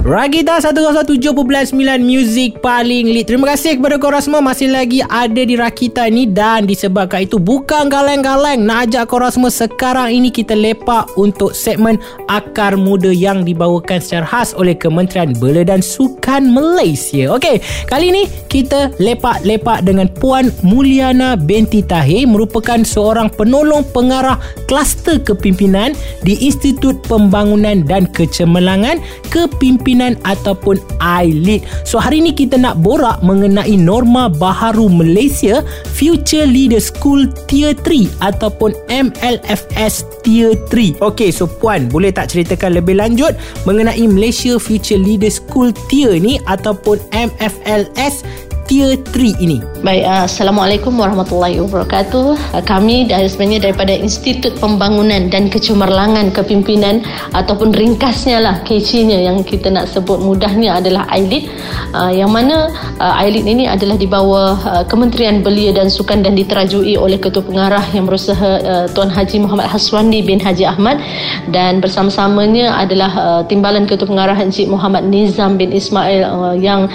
Ragita 107.9 Music paling lead Terima kasih kepada korang semua. Masih lagi ada di Rakita ni Dan disebabkan itu Bukan galeng-galeng Nak ajak korang semua Sekarang ini kita lepak Untuk segmen Akar Muda Yang dibawakan secara khas Oleh Kementerian Bela dan Sukan Malaysia. Okey Kali ni kita lepak-lepak dengan Puan Mulyana binti Tahir Merupakan seorang penolong pengarah Kluster kepimpinan Di Institut Pembangunan dan Kecemerlangan Kepimpinan pimpinan ataupun I-Lead. So hari ini kita nak borak mengenai norma baharu Malaysia Future Leader School Tier 3 ataupun MLFS Tier 3. Okey, so puan boleh tak ceritakan lebih lanjut mengenai Malaysia Future Leader School Tier ni ataupun MFLS tier 3 ini? Baik, uh, Assalamualaikum warahmatullahi wabarakatuh. Uh, kami dari sebenarnya daripada Institut Pembangunan dan Kecemerlangan Kepimpinan ataupun ringkasnya lah KC-nya yang kita nak sebut mudahnya adalah ILIT uh, yang mana uh, ILIT ini adalah di bawah Kementerian Belia dan Sukan dan diterajui oleh Ketua Pengarah yang berusaha Tuan Haji Muhammad Haswandi bin Haji Ahmad dan bersama-samanya adalah Timbalan Ketua Pengarah Encik Muhammad Nizam bin Ismail yang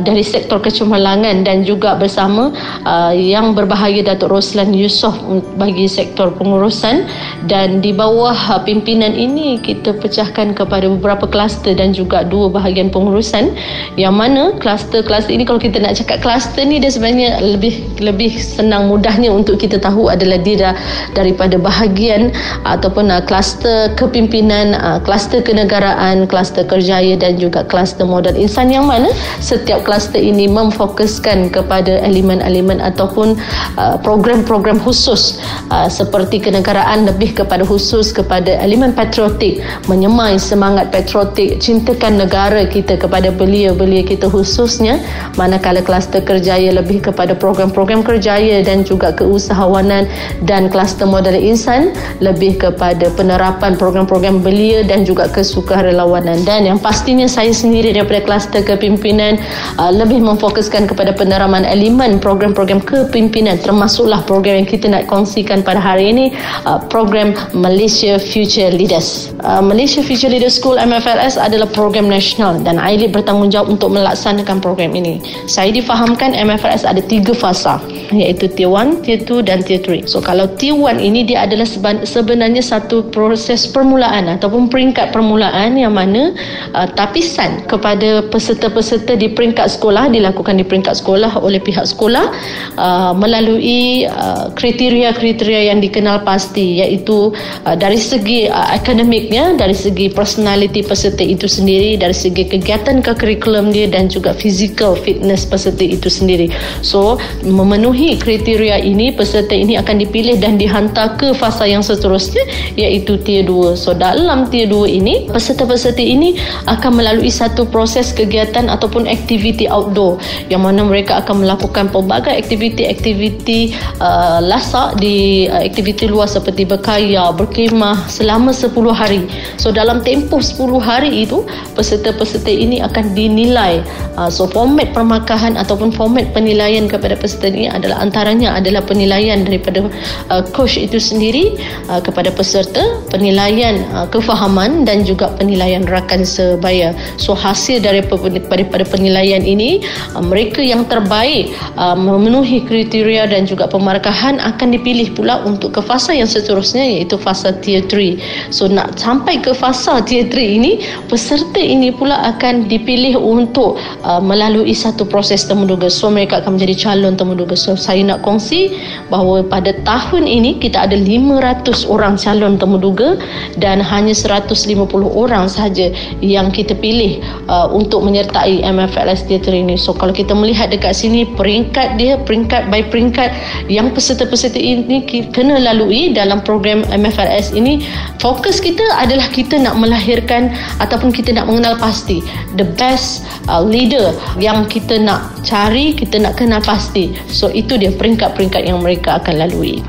dari sektor kecemerlangan dan juga bersama uh, yang berbahaya Datuk Roslan Yusof bagi sektor pengurusan. Dan di bawah uh, pimpinan ini kita pecahkan kepada beberapa kluster dan juga dua bahagian pengurusan. Yang mana kluster-kluster ini kalau kita nak cakap kluster ni dia sebenarnya lebih lebih senang mudahnya untuk kita tahu adalah dia daripada bahagian ataupun uh, kluster kepimpinan uh, kluster kenegaraan kluster kerjaya dan juga kluster modal. Insan yang mana setiap kluster ini memfokus fokuskan kepada elemen-elemen ataupun uh, program-program khusus uh, seperti kenegaraan lebih kepada khusus kepada elemen patriotik menyemai semangat patriotik cintakan negara kita kepada belia-belia kita khususnya manakala kluster kerjaya lebih kepada program-program kerjaya dan juga keusahawanan dan kluster modal insan lebih kepada penerapan program-program belia dan juga kesukarelawanan. Dan yang pastinya saya sendiri daripada kluster kepimpinan uh, lebih memfokuskan kepada peneraman elemen program-program kepimpinan termasuklah program yang kita nak kongsikan pada hari ini uh, program Malaysia Future Leaders. Uh, Malaysia Future Leaders School MFLS adalah program nasional dan AILID bertanggungjawab untuk melaksanakan program ini. Saya difahamkan MFLS ada tiga fasa iaitu Tier 1, Tier 2 dan Tier 3. So kalau Tier 1 ini dia adalah sebenarnya satu proses permulaan ataupun peringkat permulaan yang mana uh, tapisan kepada peserta-peserta di peringkat sekolah dilakukan di peringkat sekolah oleh pihak sekolah uh, melalui uh, kriteria-kriteria yang dikenal pasti iaitu uh, dari segi uh, akademiknya dari segi personality peserta itu sendiri dari segi kegiatan ke kurikulum dia dan juga physical fitness peserta itu sendiri. So memenuhi kriteria ini peserta ini akan dipilih dan dihantar ke fasa yang seterusnya iaitu tier 2 so dalam tier 2 ini peserta-peserta ini akan melalui satu proses kegiatan ataupun aktiviti outdoor yang mana mereka akan melakukan pelbagai aktiviti-aktiviti uh, lasak di uh, aktiviti luar seperti berkaya, berkemah selama 10 hari. So dalam tempoh 10 hari itu peserta-peserta ini akan dinilai. Uh, so format permakahan ataupun format penilaian kepada peserta ini adalah antaranya adalah penilaian daripada uh, coach itu sendiri uh, kepada peserta, penilaian uh, kefahaman dan juga penilaian rakan sebaya. So hasil daripada daripada penilaian ini uh, mereka yang terbaik uh, memenuhi kriteria dan juga pemarkahan akan dipilih pula untuk ke fasa yang seterusnya iaitu fasa tier 3 so nak sampai ke fasa tier 3 ini peserta ini pula akan dipilih untuk uh, melalui satu proses temuduga. So mereka akan menjadi calon temuduga. So saya nak kongsi bahawa pada tahun ini kita ada 500 orang calon temuduga dan hanya 150 orang sahaja yang kita pilih uh, untuk menyertai MFLS tier 3 ini. So kalau kita melihat lihat dekat sini peringkat dia peringkat by peringkat yang peserta-peserta ini kena lalui dalam program MFRS ini. Fokus kita adalah kita nak melahirkan ataupun kita nak mengenal pasti the best uh, leader yang kita nak cari kita nak kenal pasti. So itu dia peringkat-peringkat yang mereka akan lalui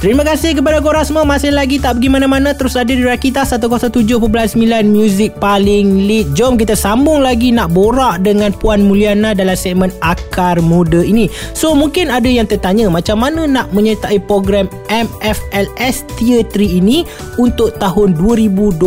Terima kasih kepada korang semua. Masih lagi tak pergi mana-mana Terus ada di Rakita 107.9 Music paling lead Jom kita sambung lagi Nak borak dengan Puan Mulyana Dalam segmen Akar Muda ini. So mungkin ada yang tertanya Macam mana nak menyertai program MFLS Tier 3 ini Untuk tahun 2021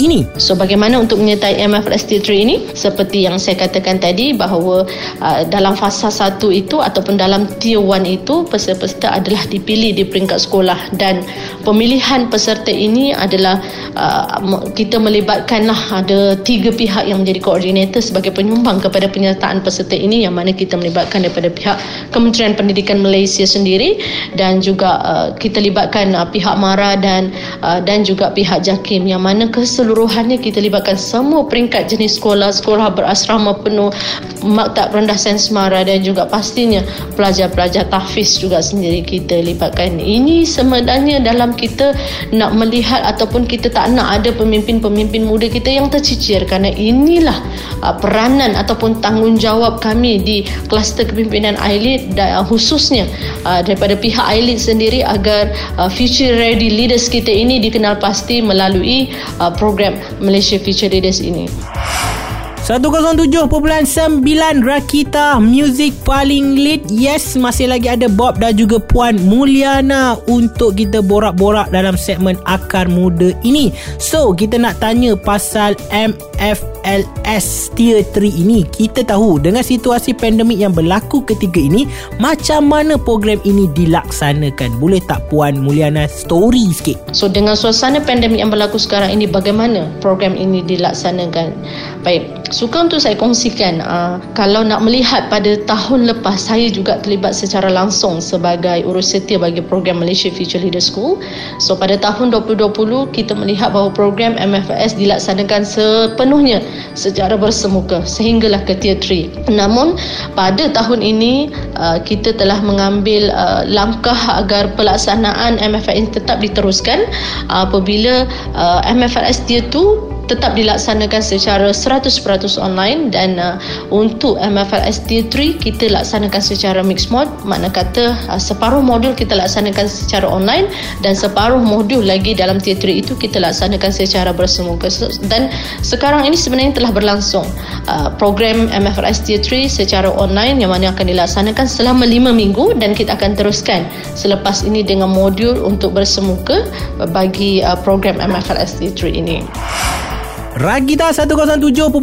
ini? So bagaimana untuk menyertai MFLS Tier 3 ini? Seperti yang saya katakan tadi Bahawa uh, dalam fasa 1 itu Ataupun dalam Tier 1 itu Peserta-peserta adalah dipilih di peringkat peringkat sekolah dan pemilihan peserta ini adalah uh, kita melibatkanlah ada tiga pihak yang menjadi koordinator sebagai penyumbang kepada penyertaan peserta ini yang mana kita melibatkan daripada pihak Kementerian Pendidikan Malaysia sendiri dan juga uh, kita libatkan uh, pihak MARA dan uh, dan juga pihak JAKIM yang mana keseluruhannya kita libatkan semua peringkat jenis sekolah sekolah berasrama penuh maktab rendah sains MARA dan juga pastinya pelajar-pelajar tahfiz juga sendiri kita libatkan. ini sebenarnya dalam kita nak melihat ataupun kita tak nak ada pemimpin-pemimpin muda kita yang tercicir kerana inilah uh, peranan ataupun tanggungjawab kami di kluster kepimpinan dan uh, khususnya uh, daripada pihak ILIT sendiri agar uh, future ready leaders kita ini dikenal pasti melalui uh, program Malaysia Future Leaders ini. 107.9 Rakita Music paling lead Yes masih lagi ada Bob dan juga Puan Mulyana Untuk kita borak-borak dalam segmen Akar Muda ini. So kita nak tanya pasal MFLS Tier 3 ini Kita tahu dengan situasi pandemik yang berlaku ketiga ini Macam mana program ini dilaksanakan? Boleh tak Puan Mulyana story sikit? So dengan suasana pandemik yang berlaku sekarang ini Bagaimana program ini dilaksanakan? Baik Suka untuk saya kongsikan uh, kalau nak melihat pada tahun lepas saya juga terlibat secara langsung sebagai urus setia bagi program Malaysia Future Leader School. So pada tahun 2020 kita melihat bahawa program MFS dilaksanakan sepenuhnya secara bersemuka sehinggalah ke tier 3. Namun pada tahun ini uh, kita telah mengambil uh, langkah agar pelaksanaan MFS tetap diteruskan apabila uh, MFS tier 2 tetap dilaksanakan secara 100% online dan uh, untuk MFLS Tier 3 kita laksanakan secara mixed mode makna kata uh, separuh modul kita laksanakan secara online dan separuh modul lagi dalam Tier 3 itu kita laksanakan secara bersemuka dan sekarang ini sebenarnya telah berlangsung uh, program MFLS Tier 3 secara online yang mana akan dilaksanakan selama 5 minggu dan kita akan teruskan selepas ini dengan modul untuk bersemuka bagi uh, program MFLS Tier 3 ini. Ragita 107.9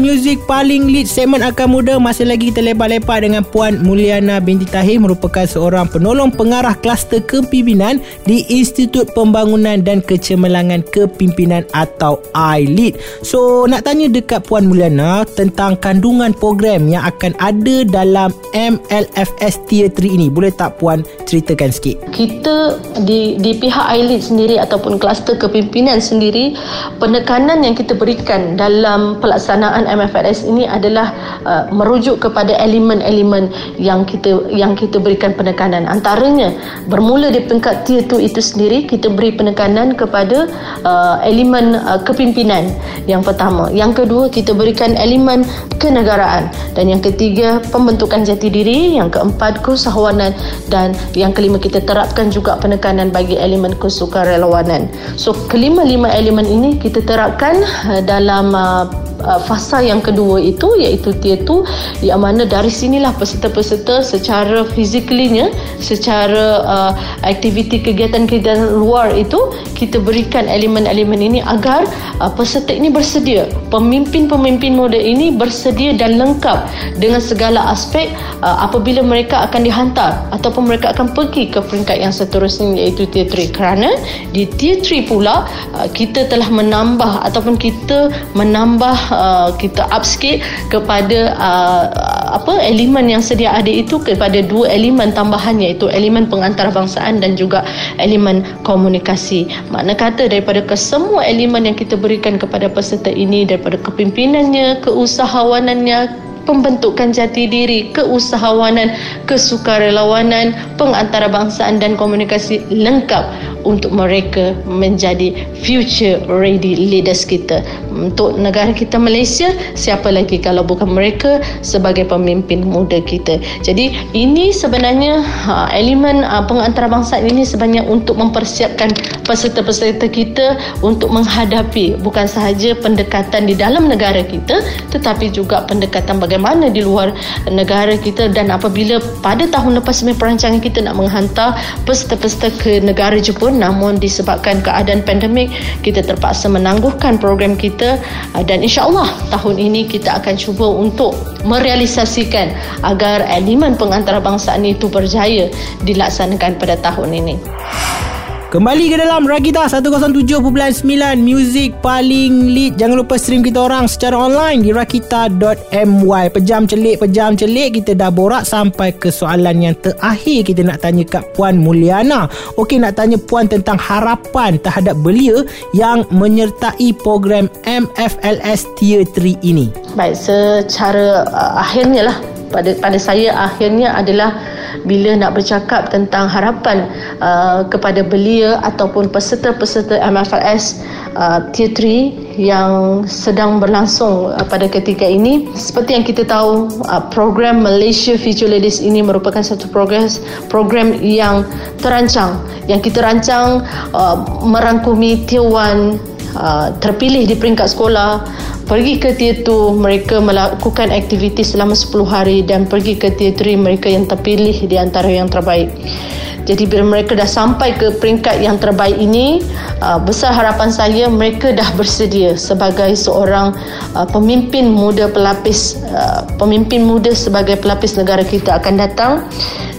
Music paling lead segmen akan muda. Masih lagi kita lepak-lepak dengan Puan Mulyana binti Tahir Merupakan seorang penolong pengarah kluster kepimpinan Di Institut Pembangunan dan Kecemerlangan Kepimpinan atau I-Lead So nak tanya dekat Puan Mulyana Tentang kandungan program yang akan ada dalam MLFS Tier 3 ini. Boleh tak Puan ceritakan sikit? Kita di, di pihak I-Lead sendiri Ataupun kluster kepimpinan sendiri Penekanan yang kita berikan dalam pelaksanaan MFLS ini adalah uh, merujuk kepada elemen-elemen yang kita yang kita berikan penekanan. Antaranya bermula di peringkat tier 2 itu sendiri kita beri penekanan kepada uh, elemen uh, kepimpinan yang pertama. Yang kedua kita berikan elemen kenegaraan. Dan yang ketiga pembentukan jati diri. Yang keempat keusahawanan dan yang kelima kita terapkan juga penekanan bagi elemen kesukarelawanan. So kelima-lima elemen ini kita terapkan dalam uh, uh, fasa yang kedua itu iaitu tier 2 yang mana dari sinilah peserta-peserta secara fizikalinya secara uh, aktiviti kegiatan-kegiatan luar itu kita berikan elemen-elemen ini agar uh, peserta ini bersedia pemimpin-pemimpin muda ini bersedia dan lengkap dengan segala aspek uh, apabila mereka akan dihantar ataupun mereka akan pergi ke peringkat yang seterusnya iaitu tier 3 kerana di tier 3 pula uh, kita telah menambah ataupun kita menambah uh, kita up sikit kepada uh, apa elemen yang sedia ada itu kepada dua elemen tambahan iaitu elemen pengantarbangsaan dan juga elemen komunikasi. Makna kata daripada kesemua elemen yang kita berikan kepada peserta ini daripada kepimpinannya, keusahawanannya, pembentukan jati diri, keusahawanan, kesukarelawanan, pengantarbangsaan dan komunikasi lengkap untuk mereka menjadi future ready leaders kita. Untuk negara kita Malaysia siapa lagi kalau bukan mereka sebagai pemimpin muda kita? Jadi ini sebenarnya ha, elemen ha, pengantarabangsa ini sebenarnya untuk mempersiapkan peserta-peserta kita untuk menghadapi bukan sahaja pendekatan di dalam negara kita tetapi juga pendekatan bagaimana di luar negara kita dan apabila pada tahun lepas perancangan kita nak menghantar peserta-peserta ke negara Jepun namun disebabkan keadaan pandemik kita terpaksa menangguhkan program kita uh, dan insyaAllah tahun ini kita akan cuba untuk merealisasikan agar elemen pengantarabangsa itu berjaya dilaksanakan pada tahun ini. Kembali ke dalam Rakita 107.9 Music paling lead Jangan lupa stream kita orang secara online Di rakita.my Pejam celik, pejam celik Kita dah borak sampai ke soalan yang terakhir Kita nak tanya kat Puan Mulyana. Okey nak tanya Puan tentang harapan Terhadap belia Yang menyertai program MFLS Tier 3 ini. Baik, secara uh, akhirnya lah pada pada saya akhirnya adalah bila nak bercakap tentang harapan uh, kepada belia ataupun peserta-peserta MFRS uh, Tier 3 yang sedang berlangsung uh, pada ketika ini. Seperti yang kita tahu uh, program Malaysia Future Ladies ini merupakan satu progress program yang terancang yang kita rancang uh, merangkumi Tier 1 Uh, terpilih di peringkat sekolah pergi ke 2 mereka melakukan aktiviti selama 10 hari dan pergi ke 3 mereka yang terpilih di antara yang terbaik jadi bila mereka dah sampai ke peringkat yang terbaik ini uh, besar harapan saya mereka dah bersedia sebagai seorang uh, pemimpin muda pelapis pemimpin muda sebagai pelapis negara kita akan datang.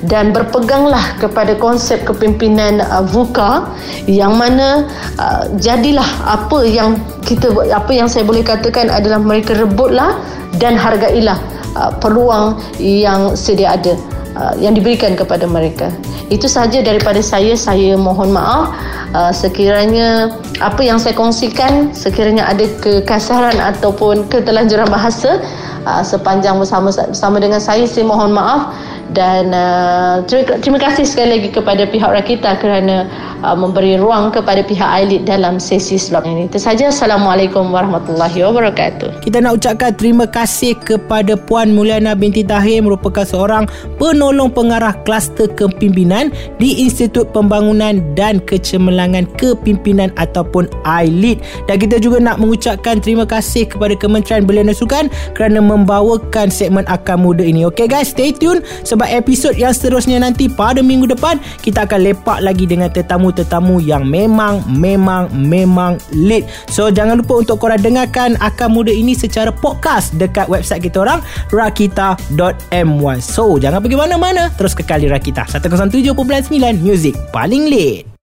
Dan berpeganglah kepada konsep kepimpinan uh, VUCA yang mana uh, jadilah apa yang kita apa yang saya boleh katakan adalah mereka rebutlah dan hargailah uh, peluang yang sedia ada uh, yang diberikan kepada mereka. Itu sahaja daripada saya. Saya mohon maaf uh, sekiranya apa yang saya kongsikan sekiranya ada kekasaran ataupun ketelanjuran bahasa uh, sepanjang bersama bersama dengan saya saya mohon maaf dan uh, terima kasih sekali lagi kepada pihak Rakita kerana uh, memberi ruang kepada pihak Ailit dalam sesi slot ini. Itu saja. Assalamualaikum warahmatullahi wabarakatuh. Kita nak ucapkan terima kasih kepada Puan Mulyana binti Tahir merupakan seorang penolong pengarah kluster kepimpinan di Institut Pembangunan dan Kecemerlangan Kepimpinan ataupun Ailit. Dan kita juga nak mengucapkan terima kasih kepada Kementerian Belia dan Sukan kerana membawakan segmen Akar Muda ini. Okay guys, stay tune sebab episod yang seterusnya nanti pada minggu depan kita akan lepak lagi dengan tetamu-tetamu yang memang memang memang lit. So jangan lupa untuk korang dengarkan Akar Muda ini secara podcast dekat website kita orang rakita.my. So jangan pergi mana-mana terus kekali Rakita 107.9 Music paling lit.